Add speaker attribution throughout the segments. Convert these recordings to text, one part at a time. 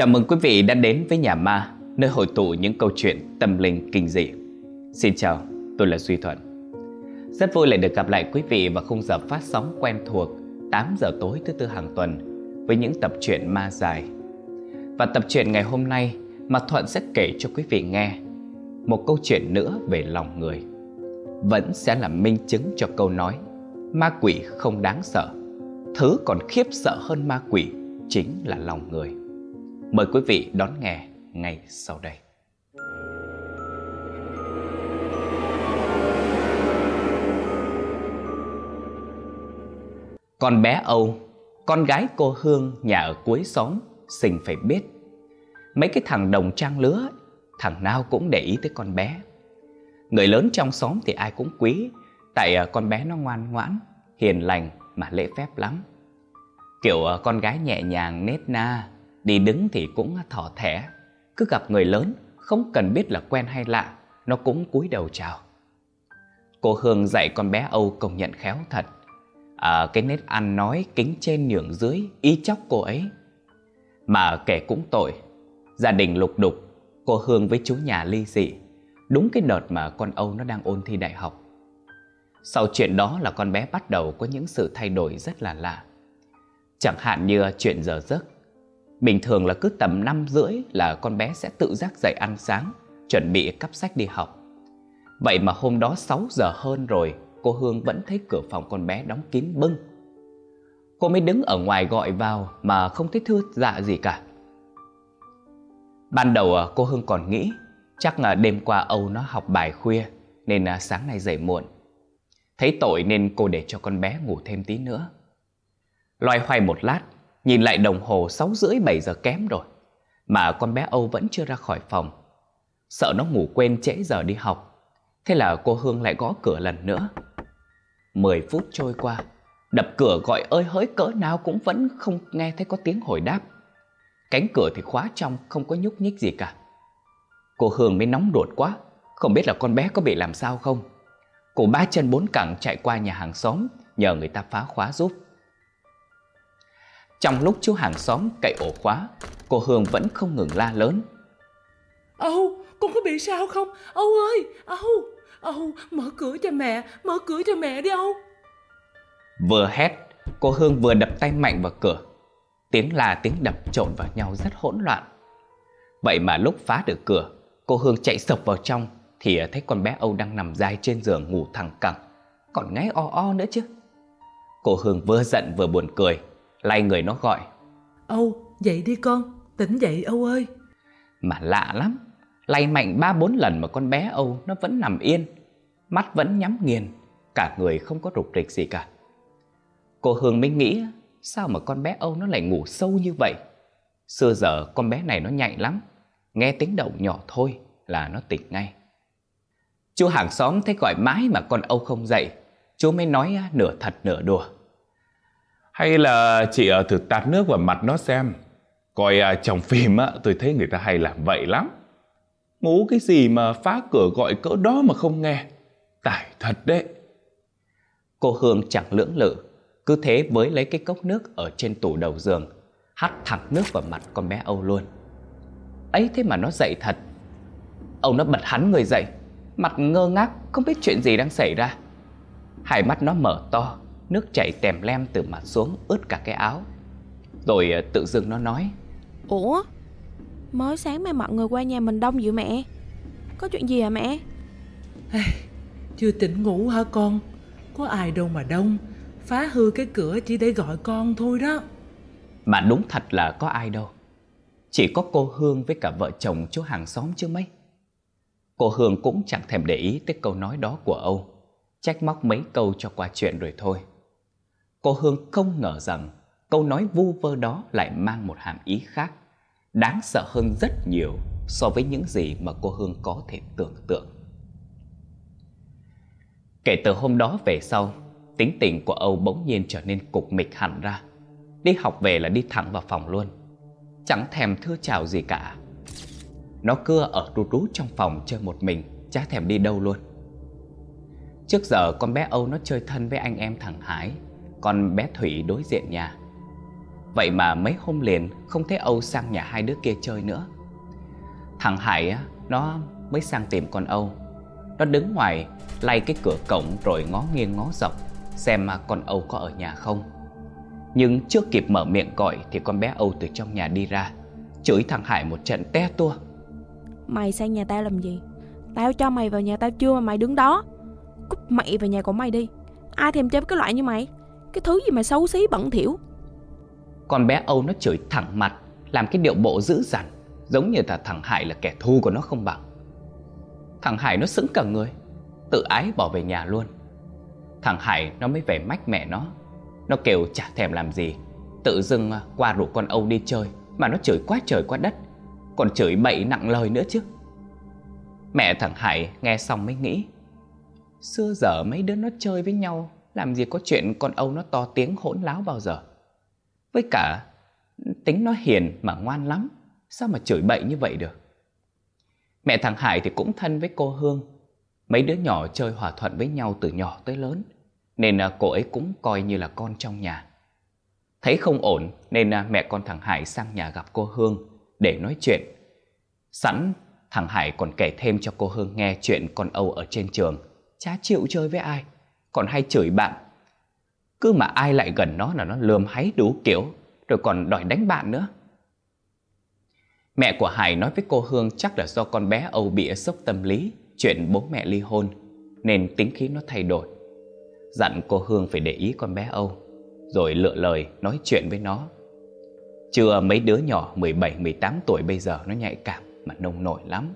Speaker 1: Chào mừng quý vị đã đến với Nhà Ma, nơi hội tụ những câu chuyện tâm linh kinh dị. Xin chào, tôi là Duy Thuận. Rất vui lại được gặp lại quý vị vào khung giờ phát sóng quen thuộc 8 giờ tối thứ tư hàng tuần với những tập truyện ma dài. Và tập truyện ngày hôm nay mà Thuận sẽ kể cho quý vị nghe một câu chuyện nữa về lòng người. Vẫn sẽ là minh chứng cho câu nói ma quỷ không đáng sợ. Thứ còn khiếp sợ hơn ma quỷ chính là lòng người. Mời quý vị đón nghe ngay sau đây. Con bé Âu, con gái cô Hương nhà ở cuối xóm, xình phải biết. Mấy cái thằng đồng trang lứa, thằng nào cũng để ý tới con bé. Người lớn trong xóm thì ai cũng quý, tại à, con bé nó ngoan ngoãn, hiền lành mà lễ phép lắm. Kiểu à, con gái nhẹ nhàng nết na, Đi đứng thì cũng thỏ thẻ. Cứ gặp người lớn Không cần biết là quen hay lạ Nó cũng cúi đầu chào. Cô Hương dạy con bé Âu công nhận khéo thật. À, Cái nét ăn nói kính trên nhường dưới Ý chóc cô ấy. Mà kể cũng tội Gia đình lục đục Cô Hương với chú nhà ly dị. Đúng cái đợt mà con Âu nó đang ôn thi đại học. Sau chuyện đó là con bé bắt đầu có những sự thay đổi rất là lạ. Chẳng hạn như chuyện giờ giấc Bình thường là cứ tầm năm rưỡi là con bé sẽ tự giác dậy ăn sáng, chuẩn bị cắp sách đi học. Vậy mà hôm đó 6 giờ hơn rồi, cô Hương vẫn thấy cửa phòng con bé đóng kín bưng. Cô mới đứng ở ngoài gọi vào mà không thấy thư dạ gì cả. Ban đầu à, cô Hương còn nghĩ chắc là đêm qua Âu nó học bài khuya nên à, sáng nay dậy muộn. Thấy tội nên cô để cho con bé ngủ thêm tí nữa. Loay hoay một lát, Nhìn lại đồng hồ 6 rưỡi 7 giờ kém rồi, Mà con bé Âu vẫn chưa ra khỏi phòng. Sợ nó ngủ quên trễ giờ đi học. Thế là cô Hương lại gõ cửa lần nữa. 10 phút trôi qua, Đập cửa gọi ơi hỡi cỡ nào cũng vẫn không nghe thấy có tiếng hồi đáp. Cánh cửa thì khóa trong, không có nhúc nhích gì cả. Cô Hương mới nóng ruột quá, Không biết là con bé có bị làm sao không. Cô ba chân bốn cẳng chạy qua nhà hàng xóm, Nhờ người ta phá khóa giúp trong lúc chú hàng xóm cậy ổ khóa, cô Hương vẫn không ngừng la lớn.
Speaker 2: Âu, con có bị sao không? Âu ơi, Âu, Âu, mở cửa cho mẹ, mở cửa cho mẹ đi Âu.
Speaker 1: Vừa hét, cô Hương vừa đập tay mạnh vào cửa. Tiếng la tiếng đập trộn vào nhau rất hỗn loạn. Vậy mà lúc phá được cửa, cô Hương chạy sập vào trong thì thấy con bé Âu đang nằm dài trên giường ngủ thẳng cẳng, còn ngáy o o nữa chứ. Cô Hương vừa giận vừa buồn cười, Lay người nó gọi.
Speaker 2: Âu dậy đi con. Tỉnh dậy Âu ơi.
Speaker 1: Mà lạ lắm. Lay mạnh ba bốn lần mà con bé Âu nó vẫn nằm yên. Mắt vẫn nhắm nghiền. Cả người không có rục rịch gì cả. Cô Hương mới nghĩ Sao mà con bé Âu nó lại ngủ sâu như vậy? Xưa giờ con bé này nó nhạy lắm. Nghe tiếng động nhỏ thôi là nó tỉnh ngay. Chú hàng xóm thấy gọi mãi mà con Âu không dậy. Chú mới nói nửa thật nửa đùa
Speaker 3: hay là chị ờ, thử tạt nước vào mặt nó xem. Coi à, trong phim á, tôi thấy người ta hay làm vậy lắm. Ngủ cái gì mà phá cửa gọi cỡ đó mà không nghe. Tải thật đấy.
Speaker 1: Cô Hương chẳng lưỡng lự Cứ thế với lấy cái cốc nước ở trên tủ đầu giường Hắt thẳng nước vào mặt con bé Âu luôn. Ấy thế mà nó dậy thật. Âu nó bật hắn người dậy Mặt ngơ ngác không biết chuyện gì đang xảy ra. Hai mắt nó mở to Nước chảy tèm lem từ mặt xuống ướt cả cái áo. Rồi ờ, tự dưng nó nói.
Speaker 4: Ủa? Mới sáng mai mọi người qua nhà mình đông dữ mẹ. Có chuyện gì hả mẹ?
Speaker 2: Chưa tỉnh ngủ hả con? Có ai đâu mà đông. Phá hư cái cửa chỉ để gọi con thôi đó.
Speaker 1: Mà đúng thật là có ai đâu. Chỉ có cô Hương với cả vợ chồng chú hàng xóm chứ mấy. Cô Hương cũng chẳng thèm để ý tới câu nói đó của Âu Trách móc mấy câu cho qua chuyện rồi thôi Cô Hương không ngờ rằng câu nói vu vơ đó lại mang một hàm ý khác, đáng sợ hơn rất nhiều so với những gì mà cô Hương có thể tưởng tượng. Kể từ hôm đó về sau, tính tình của Âu bỗng nhiên trở nên cục mịch hẳn ra. Đi học về là đi thẳng vào phòng luôn, chẳng thèm thưa chào gì cả. Nó cưa ở rú rú trong phòng chơi một mình, chả thèm đi đâu luôn. Trước giờ con bé Âu nó chơi thân với anh em thằng Hải con bé Thủy đối diện nhà. Vậy mà mấy hôm liền không thấy Âu sang nhà hai đứa kia chơi nữa. Thằng Hải nó mới sang tìm con Âu. Nó đứng ngoài, lay cái cửa cổng rồi ngó nghiêng ngó dọc, Xem mà con Âu có ở nhà không. Nhưng chưa kịp mở miệng gọi Thì con bé Âu từ trong nhà đi ra, Chửi thằng Hải một trận te tua.
Speaker 4: Mày sang nhà tao làm gì? Tao cho mày vào nhà tao chưa mà mày đứng đó. Cúp mày vào nhà của mày đi. Ai thèm chơi với cái loại như mày? Cái thứ gì mà xấu xí bẩn thỉu?
Speaker 1: Con bé Âu nó chửi thẳng mặt, Làm cái điệu bộ dữ dằn, Giống như là thằng Hải là kẻ thù của nó không bằng. Thằng Hải nó sững cả người, Tự ái bỏ về nhà luôn. Thằng Hải nó mới về mách mẹ nó Nó kêu chả thèm làm gì, Tự dưng à, qua rủ con Âu đi chơi, Mà nó chửi quá trời quá đất, Còn chửi bậy nặng lời nữa chứ. Mẹ thằng Hải nghe xong mới nghĩ, Xưa giờ mấy đứa nó chơi với nhau làm gì có chuyện con Âu nó to tiếng hỗn láo bao giờ. Với cả, Tính nó hiền mà ngoan lắm, Sao mà chửi bậy như vậy được? Mẹ thằng Hải thì cũng thân với cô Hương. Mấy đứa nhỏ chơi hòa thuận với nhau từ nhỏ tới lớn, Nên à, cô ấy cũng coi như là con trong nhà. Thấy không ổn, nên à, mẹ con thằng Hải sang nhà gặp cô Hương để nói chuyện. Sẵn, thằng Hải còn kể thêm cho cô Hương nghe chuyện con Âu ở trên trường. Chá chịu chơi với ai. Còn hay chửi bạn Cứ mà ai lại gần nó là nó lườm háy đủ kiểu, Rồi còn đòi đánh bạn nữa Mẹ của Hải nói với cô Hương chắc là do con bé Âu bị sốc tâm lý, chuyện bố mẹ ly hôn, nên tính khí nó thay đổi. Dặn cô Hương phải để ý con bé Âu, rồi lựa lời nói chuyện với nó. Chưa mấy đứa nhỏ 17-18 tuổi bây giờ nó nhạy cảm mà nông nổi lắm.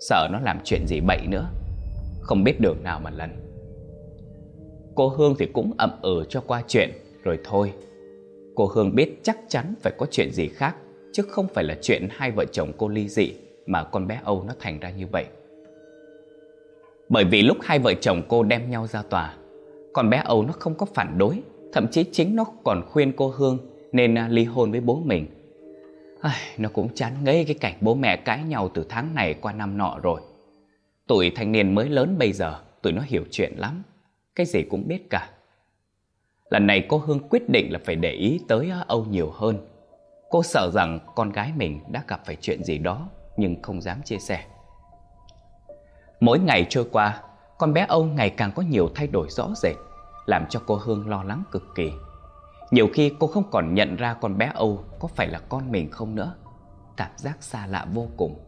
Speaker 1: Sợ nó làm chuyện gì bậy nữa. Không biết đường nào mà lần. Cô Hương thì cũng ậm ừ cho qua chuyện rồi thôi. Cô Hương biết chắc chắn phải có chuyện gì khác chứ không phải là chuyện hai vợ chồng cô ly dị mà con bé Âu nó thành ra như vậy. Bởi vì lúc hai vợ chồng cô đem nhau ra tòa, con bé Âu nó không có phản đối, thậm chí chính nó còn khuyên cô Hương nên à, ly hôn với bố mình. Ai, nó cũng chán ngấy cái cảnh bố mẹ cãi nhau từ tháng này qua năm nọ rồi. Tuổi thanh niên mới lớn bây giờ, tụi nó hiểu chuyện lắm, cái gì cũng biết cả. Lần này cô Hương quyết định là phải để ý tới Âu nhiều hơn Cô sợ rằng con gái mình đã gặp phải chuyện gì đó nhưng không dám chia sẻ. Mỗi ngày trôi qua, con bé Âu ngày càng có nhiều thay đổi rõ rệt, làm cho cô Hương lo lắng cực kỳ. Nhiều khi cô không còn nhận ra con bé Âu có phải là con mình không nữa. Cảm giác xa lạ vô cùng.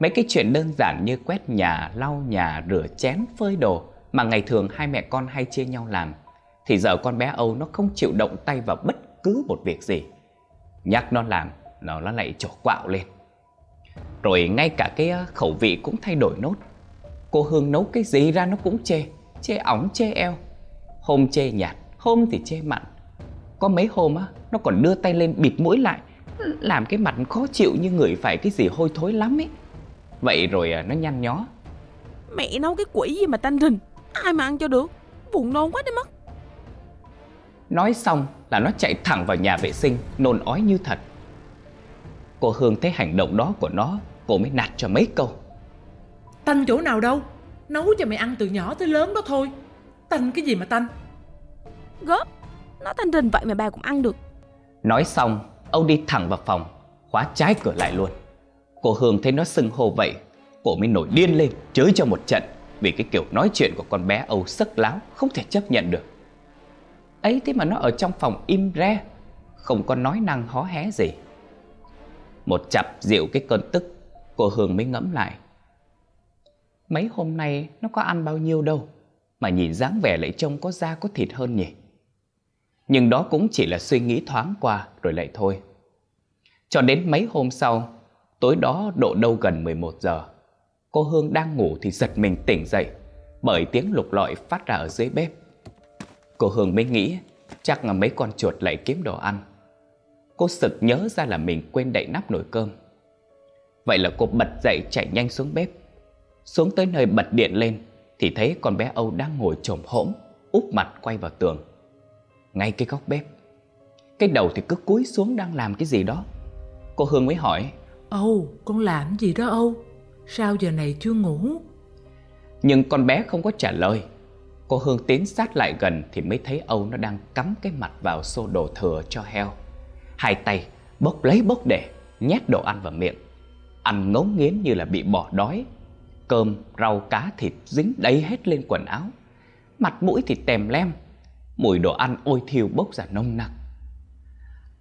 Speaker 1: Mấy cái chuyện đơn giản như quét nhà, lau nhà, rửa chén, phơi đồ mà ngày thường hai mẹ con hay chia nhau làm, thì giờ con bé Âu nó không chịu động tay vào bất cứ một việc gì. Nhắc nó làm Nó nó lại trổ quạo lên. Rồi ngay cả cái ờ, khẩu vị cũng thay đổi nốt. Cô Hương nấu cái gì ra nó cũng chê Chê ống chê eo. Hôm chê nhạt Hôm thì chê mặn. Có mấy hôm á Nó còn đưa tay lên bịt mũi lại Làm cái mặt khó chịu như người phải cái gì hôi thối lắm ấy. Vậy rồi ờ, nó nhăn nhó.
Speaker 4: Mẹ nấu cái quỷ gì mà tanh rình Ai mà ăn cho được? Buồn nôn quá đi mất.
Speaker 1: Nói xong là nó chạy thẳng vào nhà vệ sinh Nôn ói như thật. Cô Hương thấy hành động đó của nó Cô mới nạt cho mấy câu.
Speaker 2: Tanh chỗ nào đâu? Nấu cho mày ăn từ nhỏ tới lớn đó thôi. Tanh cái gì mà tanh?
Speaker 4: Gớp Nó tanh rình vậy mà bà cũng ăn được.
Speaker 1: Nói xong Âu đi thẳng vào phòng Khóa trái cửa lại luôn. Cô Hương thấy nó sưng hô vậy Cô mới nổi điên lên chới cho một trận vì cái kiểu nói chuyện của con bé Âu sức láo Không thể chấp nhận được. Ấy thế mà nó ở trong phòng im re, Không có nói năng hó hé gì. Một chập dịu cái cơn tức, Cô Hương mới ngẫm lại. Mấy hôm nay nó có ăn bao nhiêu đâu, Mà nhìn dáng vẻ lại trông có da có thịt hơn nhỉ. Nhưng đó cũng chỉ là suy nghĩ thoáng qua rồi lại thôi. Cho đến mấy hôm sau, Tối đó độ đâu gần 11 giờ Cô Hương đang ngủ thì giật mình tỉnh dậy Bởi tiếng lục lọi phát ra ở dưới bếp Cô Hương mới nghĩ chắc là mấy con chuột lại kiếm đồ ăn. Cô sực nhớ ra là mình quên đậy nắp nồi cơm. Vậy là cô bật dậy chạy nhanh xuống bếp. Xuống tới nơi bật điện lên thì thấy con bé Âu đang ngồi trồm hỗn, úp mặt quay vào tường. Ngay cái góc bếp. Cái đầu thì cứ cúi xuống đang làm cái gì đó. Cô Hương mới hỏi
Speaker 2: Âu, con làm gì đó Âu? Sao giờ này chưa ngủ?
Speaker 1: Nhưng con bé không có trả lời. Cô Hương tiến sát lại gần thì mới thấy Âu nó đang cắm cái mặt vào xô đồ thừa cho heo. Hai tay bốc lấy bốc để Nhét đồ ăn vào miệng. Ăn ngấu nghiến như là bị bỏ đói. Cơm, rau, cá, thịt dính đầy hết lên quần áo. Mặt mũi thì tèm lem Mùi đồ ăn ôi thiêu bốc ra nông nặc.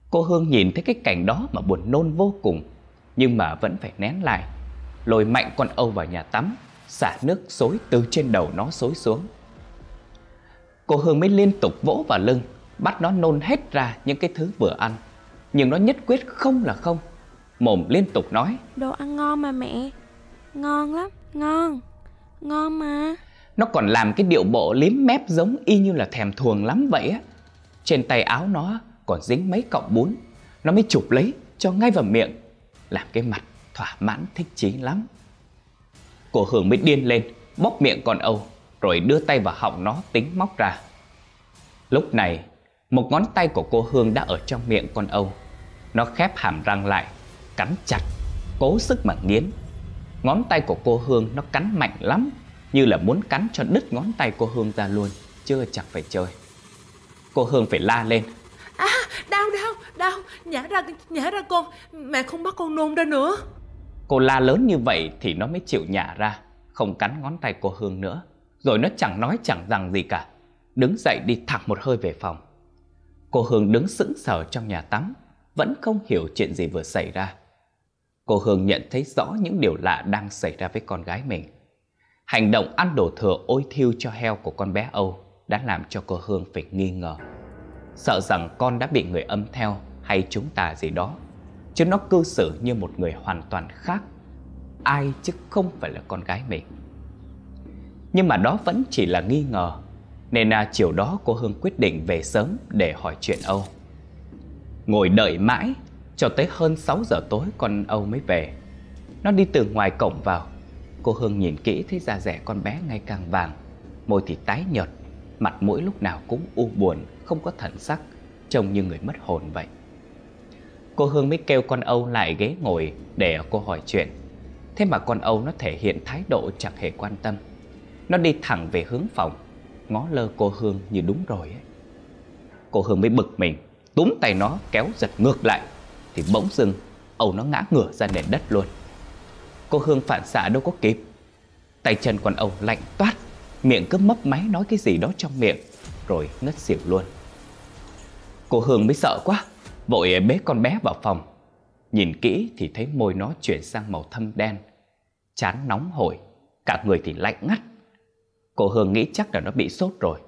Speaker 1: Cô Hương nhìn thấy cái cảnh đó mà buồn nôn vô cùng Nhưng mà vẫn phải nén lại. Lôi mạnh con Âu vào nhà tắm Xả nước xối từ trên đầu nó xối xuống. Cô Hương mới liên tục vỗ vào lưng Bắt nó nôn hết ra những cái thứ vừa ăn. Nhưng nó nhất quyết không là không. Mồm liên tục nói
Speaker 4: Đồ ăn ngon mà mẹ. Ngon lắm, ngon. Ngon mà.
Speaker 1: Nó còn làm cái điệu bộ liếm mép giống y như là thèm thuồng lắm vậy á. Trên tay áo nó còn dính mấy cọng bún. Nó mới chụp lấy cho ngay vào miệng Làm cái mặt thỏa mãn thích chí lắm. Cô Hương mới điên lên, Bóp miệng con Âu, Rồi đưa tay vào họng nó tính móc ra. Lúc này, Một ngón tay của cô Hương đã ở trong miệng con Âu. Nó khép hàm răng lại, Cắn chặt, Cố sức mà nghiến. Ngón tay của cô Hương nó cắn mạnh lắm, Như là muốn cắn cho đứt ngón tay cô Hương ra luôn, Chưa chẳng phải chơi. Cô Hương phải la lên.
Speaker 2: À đau đau đau, Nhả ra nhả ra con, Mẹ không bắt con nôn ra nữa.
Speaker 1: Cô la lớn như vậy thì nó mới chịu nhả ra, Không cắn ngón tay cô Hương nữa. Rồi nó chẳng nói chẳng rằng gì cả, Đứng dậy đi thẳng một hơi về phòng. Cô Hương đứng sững sờ trong nhà tắm, Vẫn không hiểu chuyện gì vừa xảy ra. Cô Hương nhận thấy rõ những điều lạ đang xảy ra với con gái mình. Hành động ăn đồ thừa ôi thiêu cho heo của con bé Âu Đã làm cho cô Hương phải nghi ngờ. Sợ rằng con đã bị người âm theo hay chúng ta gì đó. Chứ nó cư xử như một người hoàn toàn khác. Ai chứ không phải là con gái mình. Nhưng mà đó vẫn chỉ là nghi ngờ. Nên à, chiều đó cô Hương quyết định về sớm để hỏi chuyện Âu. Ngồi đợi mãi cho tới hơn 6 giờ tối con Âu mới về. Nó đi từ ngoài cổng vào. Cô Hương nhìn kỹ thấy da rẻ con bé ngày càng vàng. Môi thì tái nhợt Mặt mũi lúc nào cũng u buồn Không có thần sắc Trông như người mất hồn vậy. Cô Hương mới kêu con Âu lại ghế ngồi Để cô hỏi chuyện. Thế mà con Âu nó thể hiện thái độ chẳng hề quan tâm. Nó đi thẳng về hướng phòng, Ngó lơ cô Hương như đúng rồi ấy. Cô Hương mới bực mình, Túm tay nó kéo giật ngược lại, Thì bỗng dưng Âu nó ngã ngửa ra nền đất luôn. Cô Hương phản xạ đâu có kịp. Tay chân con Âu lạnh toát, Miệng cứ mấp máy nói cái gì đó trong miệng, Rồi ngất xỉu luôn. Cô Hương mới sợ quá Vội bế con bé vào phòng. Nhìn kỹ thì thấy môi nó chuyển sang màu thâm đen Chán nóng hổi, Cả người thì lạnh ngắt. Cô Hương nghĩ chắc là nó bị sốt rồi.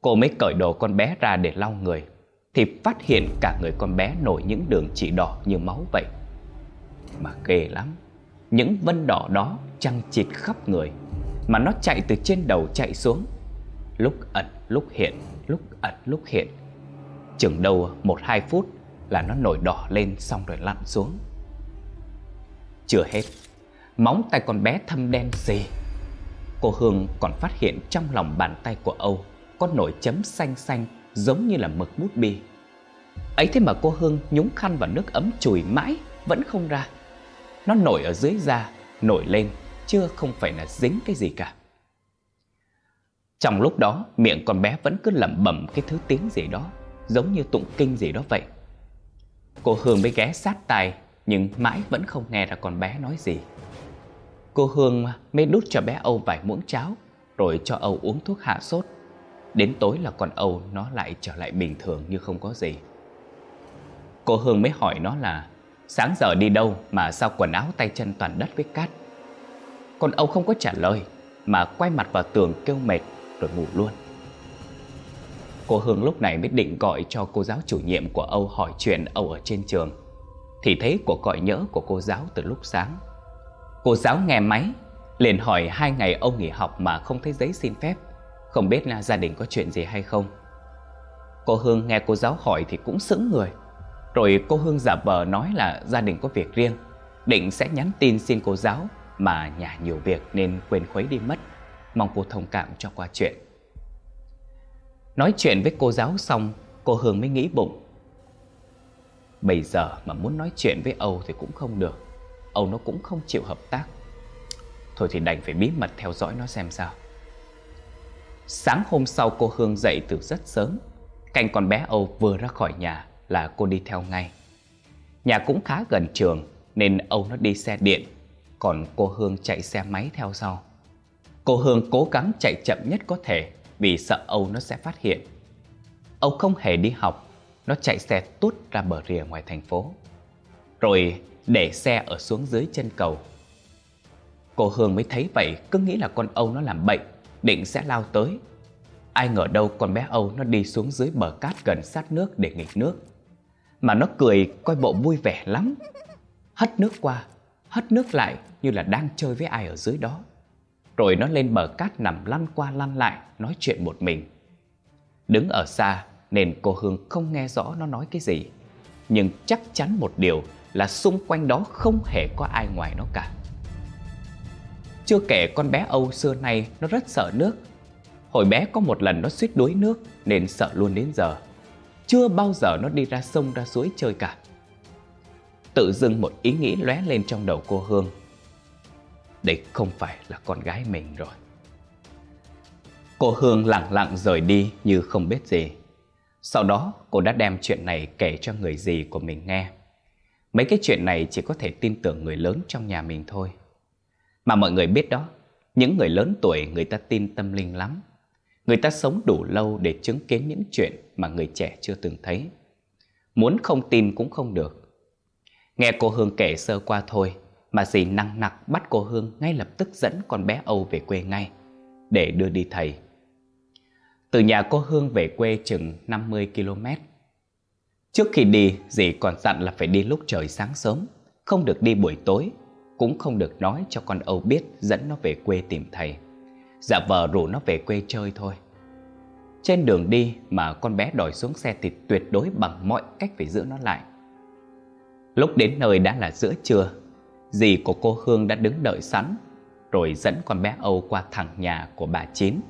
Speaker 1: Cô mới cởi đồ con bé ra để lau người, Thì phát hiện cả người con bé nổi những đường chỉ đỏ như máu vậy. Mà ghê lắm, Những vân đỏ đó trăng chịt khắp người, Mà nó chạy từ trên đầu chạy xuống. Lúc ẩn, lúc hiện, Lúc ẩn, lúc hiện. Chừng đầu một hai phút là nó nổi đỏ lên xong rồi lặn xuống. Chưa hết, Móng tay con bé thâm đen gì Cô Hương còn phát hiện trong lòng bàn tay của Âu Có nổi chấm xanh xanh giống như là mực bút bi ấy thế mà cô Hương nhúng khăn vào nước ấm chùi mãi Vẫn không ra. Nó nổi ở dưới da, Nổi lên Chưa không phải là dính cái gì cả. Trong lúc đó, Miệng con bé vẫn cứ lẩm bẩm cái thứ tiếng gì đó, Giống như tụng kinh gì đó vậy. Cô Hương mới ghé sát tai, Nhưng mãi vẫn không nghe ra con bé nói gì. Cô Hương mới đút cho bé Âu vài muỗng cháo, Rồi cho Âu uống thuốc hạ sốt. Đến tối là con Âu nó lại trở lại bình thường như không có gì. Cô Hương mới hỏi nó là, Sáng giờ đi đâu mà sao quần áo tay chân toàn đất với cát? Con Âu không có trả lời, Mà quay mặt vào tường kêu mệt rồi ngủ luôn. Cô Hương lúc này mới định gọi cho cô giáo chủ nhiệm của Âu hỏi chuyện Âu ở trên trường. Thì thấy cuộc gọi nhỡ của cô giáo từ lúc sáng. Cô giáo nghe máy, liền hỏi hai ngày Âu nghỉ học mà không thấy giấy xin phép. Không biết là gia đình có chuyện gì hay không. Cô Hương nghe cô giáo hỏi thì cũng sững người. Rồi cô Hương giả vờ nói là gia đình có việc riêng, Định sẽ nhắn tin xin cô giáo Mà nhà nhiều việc nên quên khuấy đi mất. Mong cô thông cảm cho qua chuyện. Nói chuyện với cô giáo xong Cô Hương mới nghĩ bụng. Bây giờ mà muốn nói chuyện với Âu thì cũng không được. Âu nó cũng không chịu hợp tác. Thôi thì đành phải bí mật theo dõi nó xem sao. Sáng hôm sau cô Hương dậy từ rất sớm. Canh con bé Âu vừa ra khỏi nhà là cô đi theo ngay. Nhà cũng khá gần trường nên Âu nó đi xe điện, còn cô Hương chạy xe máy theo sau. Cô Hương cố gắng chạy chậm nhất có thể vì sợ Âu nó sẽ phát hiện. Âu không hề đi học, nó chạy xe tút ra bờ rìa ngoài thành phố. Rồi để xe ở xuống dưới chân cầu. Cô Hương mới thấy vậy, cứ nghĩ là con Âu nó làm bệnh, định sẽ lao tới. Ai ngờ đâu con bé Âu nó đi xuống dưới bờ cát gần sát nước để nghịch nước. Mà nó cười coi bộ vui vẻ lắm. Hất nước qua, hất nước lại như là đang chơi với ai ở dưới đó. Rồi nó lên bờ cát nằm lăn qua lăn lại, nói chuyện một mình. Đứng ở xa nên cô Hương không nghe rõ nó nói cái gì. Nhưng chắc chắn một điều là xung quanh đó không hề có ai ngoài nó cả. Chưa kể con bé Âu xưa nay nó rất sợ nước. Hồi bé có một lần nó suýt đuối nước nên sợ luôn đến giờ. Chưa bao giờ nó đi ra sông ra suối chơi cả. Tự dưng một ý nghĩ lóe lên trong đầu cô Hương. Đây không phải là con gái mình rồi. Cô Hương lặng lặng rời đi như không biết gì. Sau đó cô đã đem chuyện này kể cho người dì của mình nghe. Mấy cái chuyện này chỉ có thể tin tưởng người lớn trong nhà mình thôi. Mà mọi người biết đó, những người lớn tuổi người ta tin tâm linh lắm. Người ta sống đủ lâu để chứng kiến những chuyện mà người trẻ chưa từng thấy. Muốn không tin cũng không được. Nghe cô Hương kể sơ qua thôi, mà dì năng nặc bắt cô Hương ngay lập tức dẫn con bé Âu về quê ngay, để đưa đi thầy. Từ nhà cô Hương về quê chừng 50 km. Trước khi đi, dì còn dặn là phải đi lúc trời sáng sớm, không được đi buổi tối, cũng không được nói cho con Âu biết dẫn nó về quê tìm thầy. Dạ vờ rủ nó về quê chơi thôi. Trên đường đi mà con bé đòi xuống xe thì tuyệt đối bằng mọi cách phải giữ nó lại. Lúc đến nơi đã là giữa trưa, dì của cô Hương đã đứng đợi sẵn, rồi dẫn con bé Âu qua thẳng nhà của bà Chín,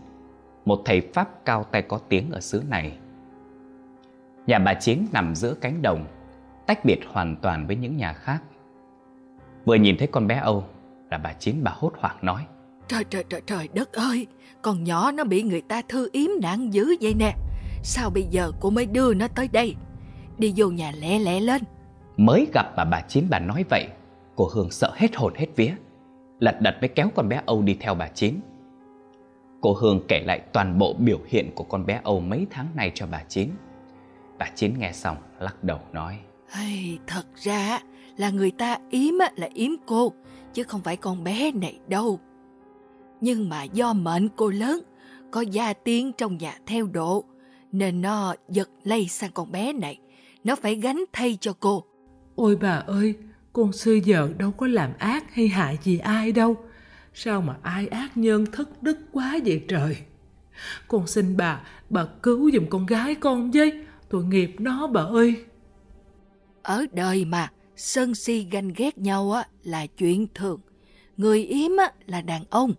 Speaker 1: một thầy Pháp cao tay có tiếng ở xứ này. Nhà bà Chín nằm giữa cánh đồng, tách biệt hoàn toàn với những nhà khác. Vừa nhìn thấy con bé Âu là bà Chín bà hốt hoảng nói.
Speaker 5: Trời trời trời trời đất ơi Con nhỏ nó bị người ta thư yếm nặng dữ vậy nè. Sao bây giờ cô mới đưa nó tới đây? Đi vô nhà lẹ lẹ lên.
Speaker 1: Mới gặp mà bà Chín bà nói vậy Cô Hương sợ hết hồn hết vía Lật đật mới kéo con bé Âu đi theo bà Chín. Cô Hương kể lại toàn bộ biểu hiện của con bé Âu mấy tháng nay cho bà Chín. Bà Chín nghe xong lắc đầu nói.
Speaker 5: Hey, Thật ra là người ta yếm là yếm cô Chứ không phải con bé này đâu. Nhưng mà do mệnh cô lớn Có gia tiên trong nhà theo độ Nên nó giật lây sang con bé này. Nó phải gánh thay cho cô.
Speaker 2: Ôi bà ơi, con xưa giờ đâu có làm ác hay hại gì ai đâu. Sao mà ai ác nhân thất đức quá vậy trời? Con xin bà, bà cứu giùm con gái con với, tội nghiệp nó bà ơi.
Speaker 5: Ở đời mà, sân si ganh ghét nhau á là chuyện thường. Người yếm á là đàn ông.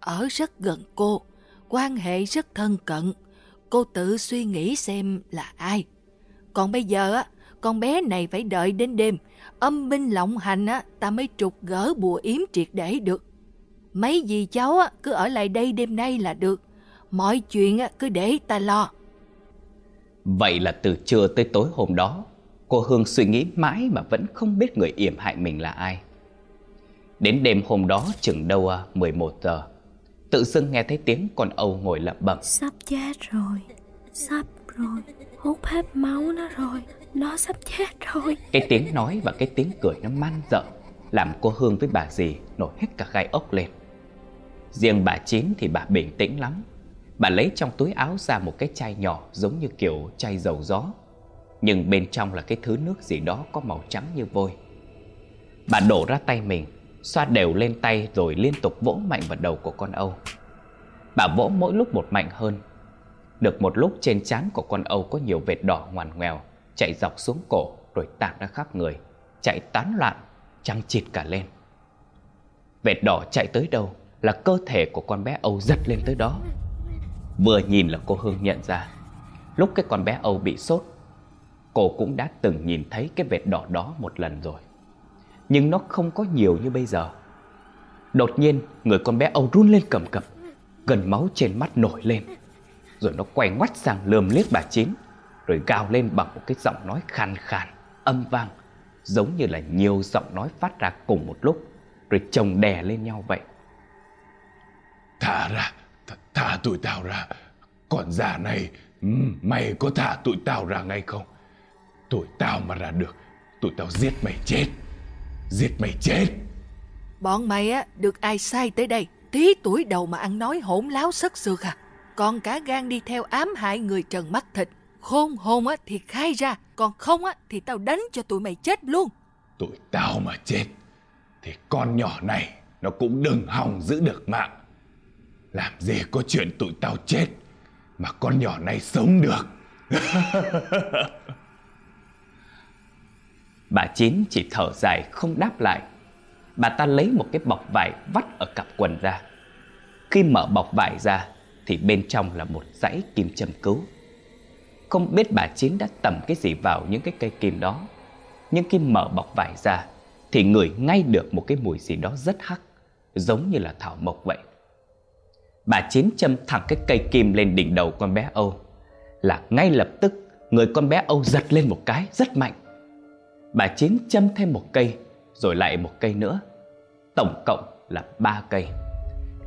Speaker 5: Ở rất gần cô, quan hệ rất thân cận. Cô tự suy nghĩ xem là ai. Còn bây giờ á, con bé này phải đợi đến đêm, âm binh lộng hành á, ta mới trục gỡ bùa yếm triệt để được. Mấy dì cháu á, cứ ở lại đây đêm nay là được. Mọi chuyện á, cứ để ta lo.
Speaker 1: Vậy là từ trưa tới tối hôm đó Cô Hương suy nghĩ mãi mà vẫn không biết người yểm hại mình là ai Đến đêm hôm đó chừng đâu à 11 giờ Tự dưng nghe thấy tiếng con Âu ngồi lẩm bẩm
Speaker 4: Sắp chết rồi Sắp rồi Hút hết máu nó rồi nó sắp chết rồi.
Speaker 1: Cái tiếng nói và cái tiếng cười nó man dở Làm cô Hương với bà dì nổi hết cả gai ốc lên. Riêng bà Chín thì bà bình tĩnh lắm. Bà lấy trong túi áo ra một cái chai nhỏ giống như kiểu chai dầu gió. Nhưng bên trong là cái thứ nước gì đó có màu trắng như vôi. Bà đổ ra tay mình, Xoa đều lên tay rồi liên tục vỗ mạnh vào đầu của con Âu. Bà vỗ mỗi lúc một mạnh hơn. Được một lúc trên trán của con Âu có nhiều vệt đỏ ngoằn ngoèo. Chạy dọc xuống cổ rồi tạt ra khắp người. Chạy tán loạn, trăng chịt cả lên. Vệt đỏ chạy tới đâu là cơ thể của con bé Âu giật lên tới đó. Vừa nhìn là cô Hương nhận ra. Lúc cái con bé Âu bị sốt Cô cũng đã từng nhìn thấy cái vệt đỏ đó một lần rồi. Nhưng nó không có nhiều như bây giờ. Đột nhiên người con bé Âu run lên cầm cập Gần máu trên mắt nổi lên. Rồi nó quay ngoắt sang lườm liếc bà Chín rồi gào lên bằng một cái giọng nói khàn khàn, âm vang, giống như là nhiều giọng nói phát ra cùng một lúc, rồi chồng đè lên nhau vậy.
Speaker 3: Thả ra, th thả tụi tao ra. Còn già này, mày có thả tụi tao ra ngay không? Tụi tao mà ra được, tụi tao giết mày chết. Giết mày chết.
Speaker 5: Bọn mày á, được ai sai tới đây? Tí tuổi đầu mà ăn nói hỗn láo sất sượt à? Còn cả gan đi theo ám hại người trần mắt thịt. Khôn hôn á thì khai ra, còn không á thì tao đánh cho tụi mày chết luôn.
Speaker 3: Tụi tao mà chết, thì con nhỏ này nó cũng đừng hòng giữ được mạng. Làm gì có chuyện tụi tao chết mà con nhỏ này sống được.
Speaker 1: Bà Chín chỉ thở dài không đáp lại. Bà ta lấy một cái bọc vải vắt ở cặp quần ra. Khi mở bọc vải ra thì bên trong là một dãy kim châm cứu. Không biết bà Chín đã tẩm cái gì vào những cái cây kim đó. Nhưng khi mở bọc vải ra thì ngửi ngay được một cái mùi gì đó rất hắc, giống như là thảo mộc vậy. Bà Chín châm thẳng cái cây kim lên đỉnh đầu con bé Âu. Là ngay lập tức người con bé Âu giật lên một cái rất mạnh. Bà Chín châm thêm một cây rồi lại một cây nữa. Tổng cộng là ba cây.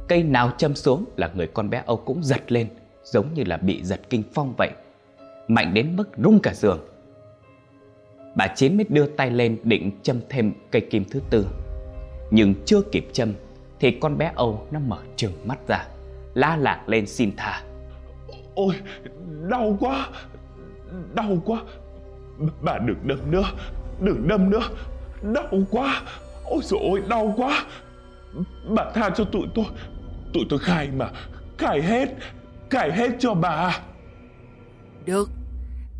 Speaker 1: Cây nào châm xuống là người con bé Âu cũng giật lên giống như là bị giật kinh phong vậy. Mạnh đến mức rung cả giường. Bà Chín mới đưa tay lên định châm thêm cây kim thứ tư. Nhưng chưa kịp châm thì con bé Âu nó mở trừng mắt ra, la lạc lên xin tha.
Speaker 3: Ôi, đau quá, đau quá. Bà đừng đâm nữa, đừng đâm nữa, đau quá. Ôi dồi ôi, đau quá. Bà tha cho tụi tôi, tụi tôi khai mà, khai hết, khai hết cho bà.
Speaker 5: Được,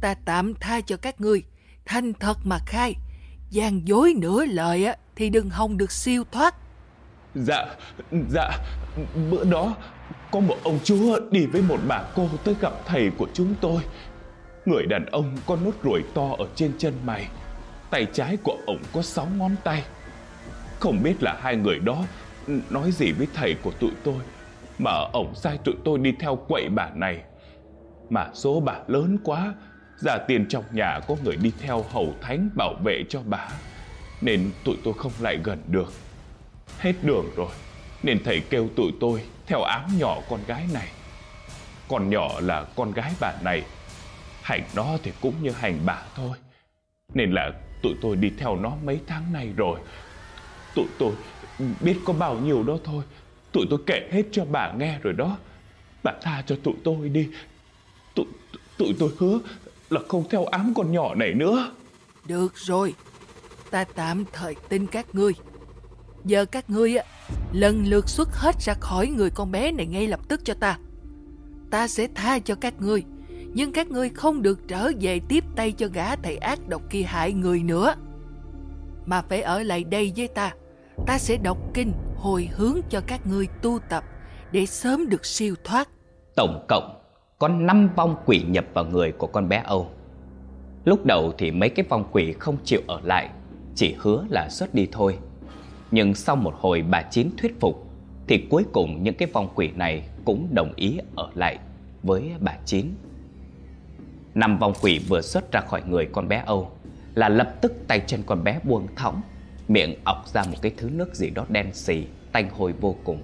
Speaker 5: ta tạm tha cho các ngươi, Thanh thật mà khai. gian dối nửa lời á thì đừng hòng được siêu thoát.
Speaker 3: Dạ, dạ, bữa đó có một ông chúa đi với một bà cô tới gặp thầy của chúng tôi. Người đàn ông có nốt ruồi to ở trên chân mày. Tay trái của ông có sáu ngón tay. Không biết là hai người đó nói gì với thầy của tụi tôi mà ông sai tụi tôi đi theo quậy bà này. Mà số bà lớn quá, giả tiền trong nhà có người đi theo hầu thánh bảo vệ cho bà. Nên tụi tôi không lại gần được. Hết đường rồi, nên thầy kêu tụi tôi theo ám nhỏ con gái này. Con nhỏ là con gái bà này, hành nó thì cũng như hành bà thôi. Nên là tụi tôi đi theo nó mấy tháng nay rồi. Tụi tôi biết có bao nhiêu đó thôi. Tụi tôi kể hết cho bà nghe rồi đó. Bà tha cho tụi tôi đi. Tụi, tôi hứa là không theo ám con nhỏ này nữa.
Speaker 5: Được rồi, ta tạm thời tin các ngươi. Giờ các ngươi á, lần lượt xuất hết ra khỏi người con bé này ngay lập tức cho ta. Ta sẽ tha cho các ngươi, nhưng các ngươi không được trở về tiếp tay cho gã thầy ác độc kia hại người nữa. Mà phải ở lại đây với ta. Ta sẽ đọc kinh hồi hướng cho các ngươi tu tập để sớm được siêu thoát.
Speaker 1: Tổng cộng có 5 vong quỷ nhập vào người của con bé Âu. Lúc đầu thì mấy cái vong quỷ không chịu ở lại, chỉ hứa là xuất đi thôi. Nhưng sau một hồi bà Chín thuyết phục Thì cuối cùng những cái vong quỷ này cũng đồng ý ở lại với bà Chín Năm vong quỷ vừa xuất ra khỏi người con bé Âu Là lập tức tay chân con bé buông thõng Miệng ọc ra một cái thứ nước gì đó đen xì Tanh hôi vô cùng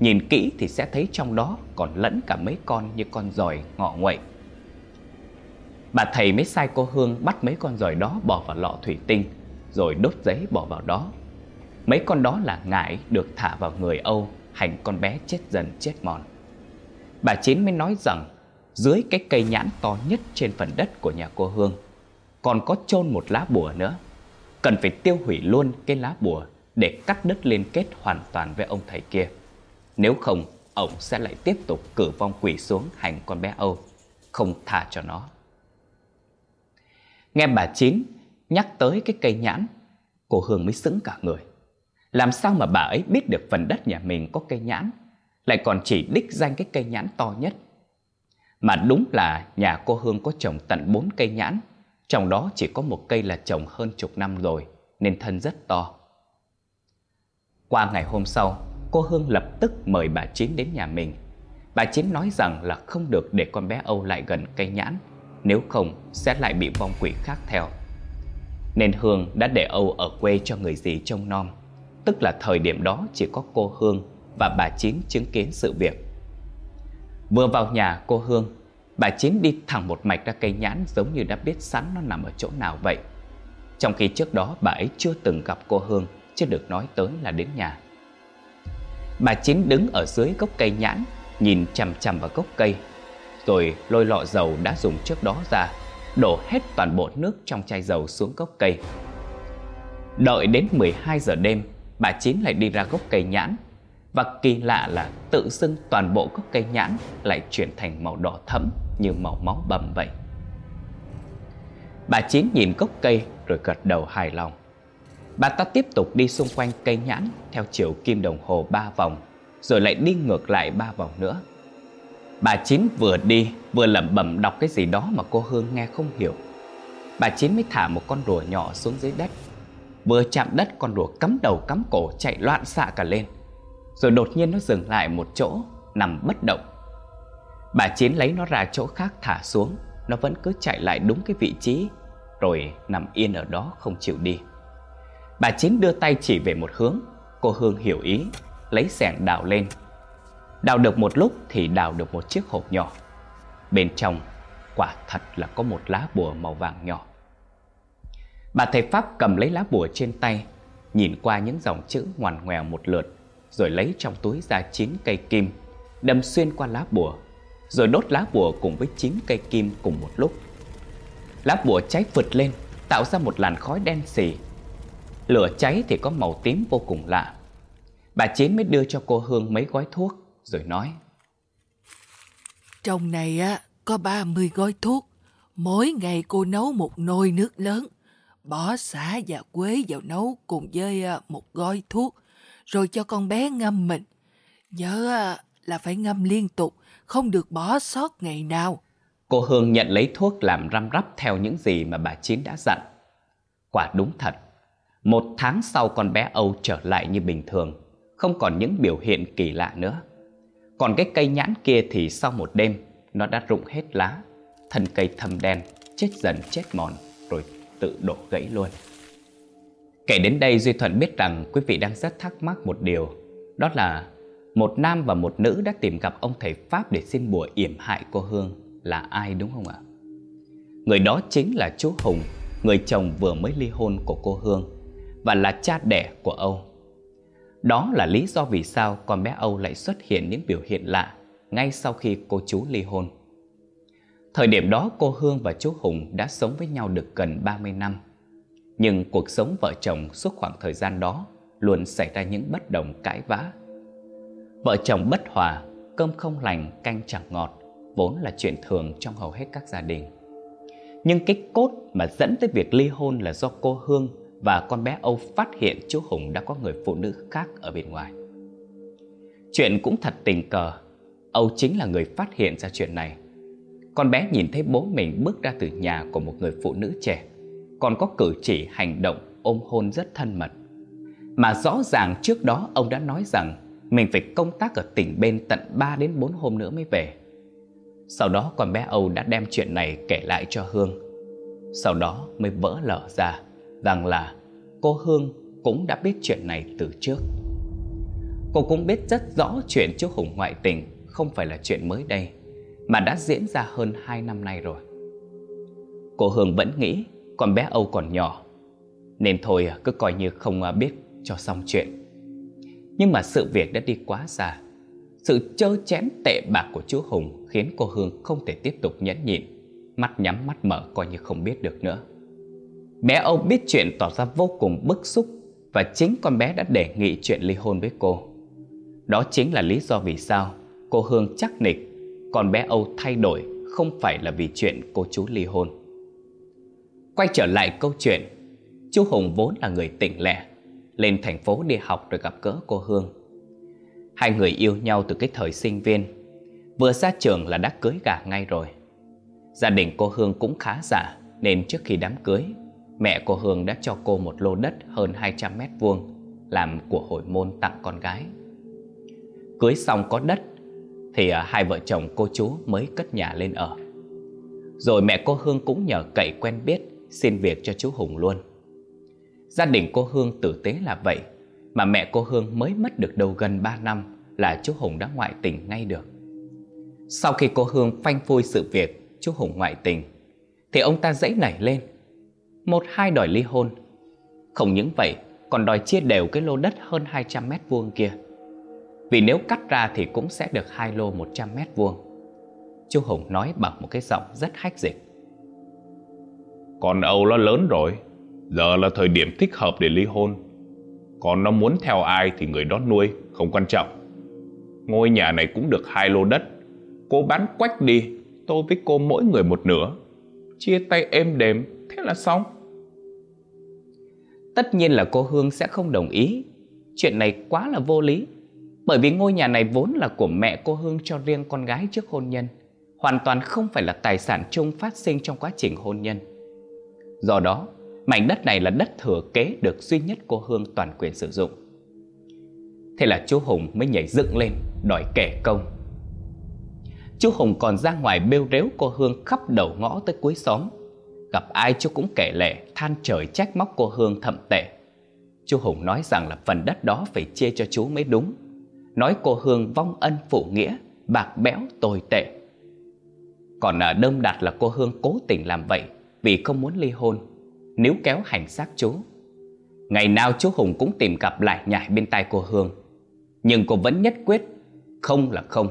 Speaker 1: Nhìn kỹ thì sẽ thấy trong đó còn lẫn cả mấy con như con giòi ngọ nguậy. Bà thầy mới sai cô Hương bắt mấy con giòi đó bỏ vào lọ thủy tinh, Rồi đốt giấy bỏ vào đó. Mấy con đó là ngải được thả vào người Âu, Hành con bé chết dần chết mòn. Bà Chín mới nói rằng, Dưới cái cây nhãn to nhất trên phần đất của nhà cô Hương, Còn có chôn một lá bùa nữa. Cần phải tiêu hủy luôn cái lá bùa Để cắt đứt liên kết hoàn toàn với ông thầy kia. Nếu không, Ông sẽ lại tiếp tục cử vong quỷ xuống hành con bé Âu, Không tha cho nó. Nghe bà Chín nhắc tới cái cây nhãn, Cô Hương mới sững cả người. Làm sao mà bà ấy biết được phần đất nhà mình có cây nhãn, Lại còn chỉ đích danh cái cây nhãn to nhất? Mà đúng là nhà cô Hương có trồng tận bốn cây nhãn, Trong đó chỉ có một cây là trồng hơn chục năm rồi, Nên thân rất to. Qua ngày hôm sau Cô Hương lập tức mời bà Chín đến nhà mình. Bà Chín nói rằng là không được để con bé Âu lại gần cây nhãn, Nếu không sẽ lại bị vong quỷ khác theo. Nên Hương đã để Âu ở quê cho người dì trông nom. Tức là thời điểm đó chỉ có cô Hương và bà Chín chứng kiến sự việc. Vừa vào nhà cô Hương, Bà Chín đi thẳng một mạch ra cây nhãn giống như đã biết sẵn nó nằm ở chỗ nào vậy. Trong khi trước đó bà ấy chưa từng gặp cô Hương Chứ được nói tới là đến nhà. Bà Chín đứng ở dưới gốc cây nhãn, Nhìn chằm chằm vào gốc cây. Rồi lôi lọ dầu đã dùng trước đó ra, Đổ hết toàn bộ nước trong chai dầu xuống gốc cây. Đợi đến 12 giờ đêm, Bà Chín lại đi ra gốc cây nhãn. Và kỳ lạ là tự dưng toàn bộ gốc cây nhãn Lại chuyển thành màu đỏ thẫm như màu máu bầm vậy Bà Chín nhìn gốc cây rồi gật đầu hài lòng. Bà ta tiếp tục đi xung quanh cây nhãn theo chiều kim đồng hồ ba vòng, rồi lại đi ngược lại ba vòng nữa. Bà Chín vừa đi vừa lẩm bẩm đọc cái gì đó mà cô Hương nghe không hiểu. Bà Chín mới thả một con rùa nhỏ xuống dưới đất. Vừa chạm đất con rùa cắm đầu cắm cổ chạy loạn xạ cả lên. Rồi đột nhiên nó dừng lại một chỗ, nằm bất động. Bà Chín lấy nó ra chỗ khác thả xuống, nó vẫn cứ chạy lại đúng cái vị trí, rồi nằm yên ở đó không chịu đi. Bà Chín đưa tay chỉ về một hướng. Cô Hương hiểu ý, Lấy xẻng đào lên. Đào được một lúc thì đào được một chiếc hộp nhỏ. Bên trong, quả thật là có một lá bùa màu vàng nhỏ. Bà thầy Pháp cầm lấy lá bùa trên tay, Nhìn qua những dòng chữ ngoằn ngoèo một lượt, Rồi lấy trong túi ra chín cây kim, Đâm xuyên qua lá bùa, Rồi đốt lá bùa cùng với chín cây kim cùng một lúc. Lá bùa cháy vượt lên, Tạo ra một làn khói đen xì Lửa cháy thì có màu tím vô cùng lạ. Bà Chiến mới đưa cho cô Hương mấy gói thuốc Rồi nói.
Speaker 5: Trong này á có 30 gói thuốc. Mỗi ngày cô nấu một nồi nước lớn. Bỏ xả và quế vào nấu cùng với à, một gói thuốc Rồi cho con bé ngâm mình. Nhớ à, là phải ngâm liên tục Không được bỏ sót ngày nào.
Speaker 1: Cô Hương nhận lấy thuốc làm răm rắp theo những gì mà bà Chín đã dặn. Quả đúng thật một tháng sau con bé Âu trở lại như bình thường, không còn những biểu hiện kỳ lạ nữa. Còn cái cây nhãn kia thì sau một đêm, nó đã rụng hết lá, thân cây thâm đen, chết dần chết mòn, rồi tự đổ gãy luôn. Kể đến đây Duy Thuận biết rằng quý vị đang rất thắc mắc một điều, đó là một nam và một nữ đã tìm gặp ông thầy Pháp để xin bùa yểm hại cô Hương là ai đúng không ạ? Người đó chính là chú Hùng, người chồng vừa mới ly hôn của cô Hương và là cha đẻ của Âu. Đó là lý do vì sao con bé Âu lại xuất hiện những biểu hiện lạ ngay sau khi cô chú ly hôn. Thời điểm đó cô Hương và chú Hùng đã sống với nhau được gần 30 năm. Nhưng cuộc sống vợ chồng suốt khoảng thời gian đó luôn xảy ra những bất đồng cãi vã. Vợ chồng bất hòa, cơm không lành, canh chẳng ngọt, vốn là chuyện thường trong hầu hết các gia đình. Nhưng cái cốt mà dẫn tới việc ly hôn là do cô Hương và con bé Âu phát hiện chú Hùng đã có người phụ nữ khác ở bên ngoài. Chuyện cũng thật tình cờ, Âu chính là người phát hiện ra chuyện này. Con bé nhìn thấy bố mình bước ra từ nhà của một người phụ nữ trẻ, còn có cử chỉ hành động ôm hôn rất thân mật. Mà rõ ràng trước đó ông đã nói rằng mình phải công tác ở tỉnh bên tận 3 đến 4 hôm nữa mới về. Sau đó con bé Âu đã đem chuyện này kể lại cho Hương. Sau đó mới vỡ lở ra rằng là cô Hương cũng đã biết chuyện này từ trước. Cô cũng biết rất rõ chuyện chú Hùng ngoại tình không phải là chuyện mới đây, mà đã diễn ra hơn 2 năm nay rồi. Cô Hương vẫn nghĩ con bé Âu còn nhỏ, nên thôi cứ coi như không à, biết cho xong chuyện. Nhưng mà sự việc đã đi quá xa. Sự trơ chén tệ bạc của chú Hùng khiến cô Hương không thể tiếp tục nhẫn nhịn, mắt nhắm mắt mở coi như không biết được nữa. Bé Âu biết chuyện tỏ ra vô cùng bức xúc và chính con bé đã đề nghị chuyện ly hôn với cô. Đó chính là lý do vì sao cô Hương chắc nịch còn bé Âu thay đổi không phải là vì chuyện cô chú ly hôn. Quay trở lại câu chuyện, chú Hùng vốn là người tỉnh lẻ, lên thành phố đi học rồi gặp gỡ cô Hương. Hai người yêu nhau từ cái thời sinh viên, vừa ra trường là đã cưới gả ngay rồi. Gia đình cô Hương cũng khá giả nên trước khi đám cưới mẹ của Hương đã cho cô một lô đất hơn 200 mét vuông, làm của hồi môn tặng con gái. Cưới xong có đất, thì à, hai vợ chồng cô chú mới cất nhà lên ở. Rồi mẹ cô Hương cũng nhờ cậy quen biết, Xin việc cho chú Hùng luôn Gia đình cô Hương tử tế là vậy, Mà mẹ cô Hương mới mất được đâu gần 3 năm Là chú Hùng đã ngoại tình ngay được Sau khi cô Hương phanh phui sự việc, Chú Hùng ngoại tình, Thì ông ta dãy nảy lên một hai đòi ly hôn. Không những vậy, Còn đòi chia đều cái lô đất hơn 200 mét vuông kia. Vì nếu cắt ra thì cũng sẽ được hai lô 100 mét vuông. Chú Hùng nói bằng một cái giọng rất hách dịch.
Speaker 3: Con Âu nó lớn rồi. Giờ là thời điểm thích hợp để ly hôn. Còn nó muốn theo ai thì người đó nuôi, Không quan trọng. Ngôi nhà này cũng được hai lô đất. Cô bán quách đi, Tôi với cô mỗi người một nửa. Chia tay êm đềm, Thế là xong.
Speaker 1: Tất nhiên là cô Hương sẽ không đồng ý. Chuyện này quá là vô lý Bởi vì ngôi nhà này vốn là của mẹ cô Hương cho riêng con gái trước hôn nhân Hoàn toàn không phải là tài sản chung phát sinh trong quá trình hôn nhân. Do đó, mảnh đất này là đất thừa kế được duy nhất cô Hương toàn quyền sử dụng. Thế là chú Hùng mới nhảy dựng lên đòi kẻ công. Chú Hùng còn ra ngoài bêu rếu cô Hương khắp đầu ngõ tới cuối xóm. Gặp ai chú cũng kể lể, than trời trách móc cô Hương thậm tệ. Chú Hùng nói rằng là phần đất đó phải chia cho chú mới đúng. Nói cô Hương vong ân phụ nghĩa, bạc bẽo tồi tệ. Còn ở đơm đặt là cô Hương cố tình làm vậy vì không muốn ly hôn Nếu kéo hành xác chú. Ngày nào chú Hùng cũng tìm gặp lại nhảy bên tai cô Hương Nhưng cô vẫn nhất quyết Không là không.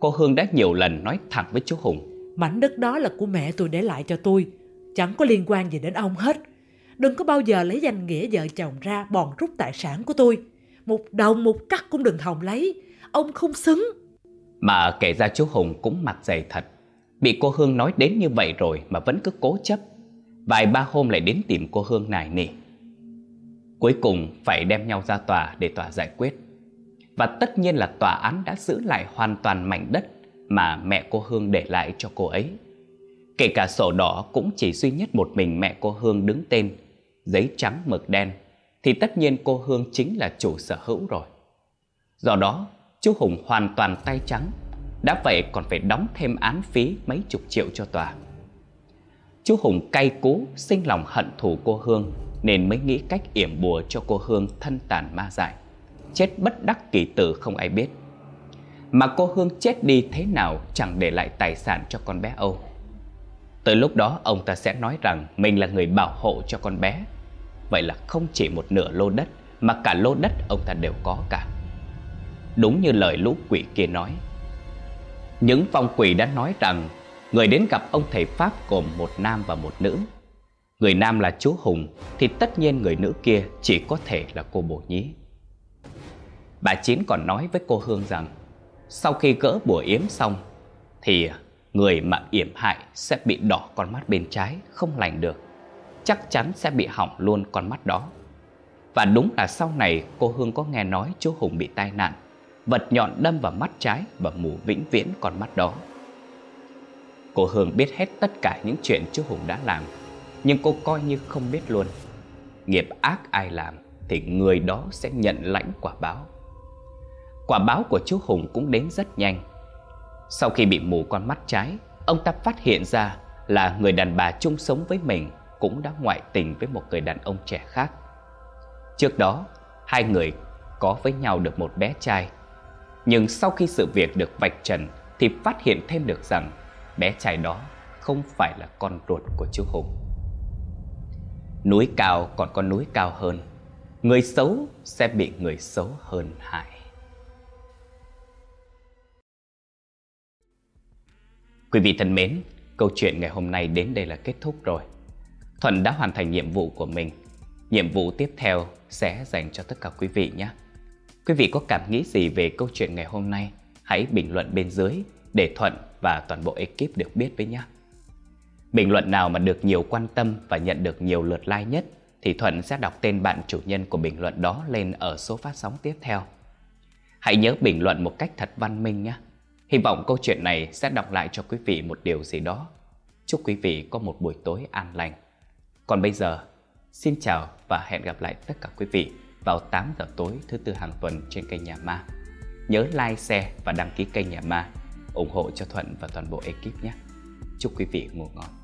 Speaker 1: Cô Hương đã nhiều lần nói thẳng với chú Hùng.
Speaker 2: Mảnh đất đó là của mẹ tôi để lại cho tôi. Chẳng có liên quan gì đến ông hết. Đừng có bao giờ lấy danh nghĩa vợ chồng ra bòn rút tài sản của tôi. Một đồng một cắt cũng đừng hòng lấy. Ông không xứng.
Speaker 1: Mà kể ra chú Hùng cũng mặt dày thật. Bị cô Hương nói đến như vậy rồi mà vẫn cứ cố chấp. Vài ba hôm lại đến tìm cô Hương nài nỉ Cuối cùng phải đem nhau ra tòa để tòa giải quyết. Và tất nhiên là tòa án đã giữ lại hoàn toàn mảnh đất Mà mẹ cô Hương để lại cho cô ấy. Kể cả sổ đỏ cũng chỉ duy nhất một mình mẹ cô Hương đứng tên, Giấy trắng mực đen, Thì tất nhiên cô Hương chính là chủ sở hữu rồi. Do đó, chú Hùng hoàn toàn tay trắng, đã vậy còn phải đóng thêm án phí mấy chục triệu cho tòa. Chú Hùng cay cú, sinh lòng hận thù cô Hương, Nên mới nghĩ cách yểm bùa cho cô Hương thân tàn ma dại. Chết bất đắc kỳ tử không ai biết. Mà cô Hương chết đi thế nào chẳng để lại tài sản cho con bé Âu. Tới lúc đó, ông ta sẽ nói rằng mình là người bảo hộ cho con bé Vậy là không chỉ một nửa lô đất, Mà cả lô đất ông ta đều có cả Đúng như lời lũ quỷ kia nói, những phong quỷ đã nói rằng, người đến gặp ông thầy Pháp gồm một nam và một nữ. Người nam là chú Hùng, thì tất nhiên người nữ kia chỉ có thể là cô Bồ Nhí. Bà Chín còn nói với cô Hương rằng, sau khi gỡ bùa yếm xong, thì người mà yểm hại sẽ bị đỏ con mắt bên trái không lành được. Chắc chắn sẽ bị hỏng luôn con mắt đó. Và đúng là sau này cô Hương có nghe nói chú Hùng bị tai nạn vật nhọn đâm vào mắt trái và mù vĩnh viễn con mắt đó. Cô Hương biết hết tất cả những chuyện chú Hùng đã làm, nhưng cô coi như không biết luôn. Nghiệp ác ai làm thì người đó sẽ nhận lãnh quả báo. Quả báo của chú Hùng cũng đến rất nhanh. Sau khi bị mù con mắt trái, ông ta phát hiện ra là người đàn bà chung sống với mình cũng đã ngoại tình với một người đàn ông trẻ khác. Trước đó, hai người có với nhau được một bé trai nhưng sau khi sự việc được vạch trần thì phát hiện thêm được rằng bé trai đó không phải là con ruột của chú Hùng. Núi cao còn có núi cao hơn, người xấu sẽ bị người xấu hơn hại. Quý vị thân mến, câu chuyện ngày hôm nay đến đây là kết thúc rồi. Thuận đã hoàn thành nhiệm vụ của mình. Nhiệm vụ tiếp theo sẽ dành cho tất cả quý vị nhé. Quý vị có cảm nghĩ gì về câu chuyện ngày hôm nay? Hãy bình luận bên dưới để Thuận và toàn bộ ekip được biết với nhé. Bình luận nào mà được nhiều quan tâm và nhận được nhiều lượt like nhất thì Thuận sẽ đọc tên bạn chủ nhân của bình luận đó lên ở số phát sóng tiếp theo. Hãy nhớ bình luận một cách thật văn minh nhé. Hy vọng câu chuyện này sẽ đọc lại cho quý vị một điều gì đó. Chúc quý vị có một buổi tối an lành. Còn bây giờ, xin chào và hẹn gặp lại tất cả quý vị vào 8 giờ tối thứ tư hàng tuần trên kênh Nhà Ma. Nhớ like, share và đăng ký kênh Nhà Ma, ủng hộ cho Thuận và toàn bộ ekip nhé. Chúc quý vị ngủ ngon.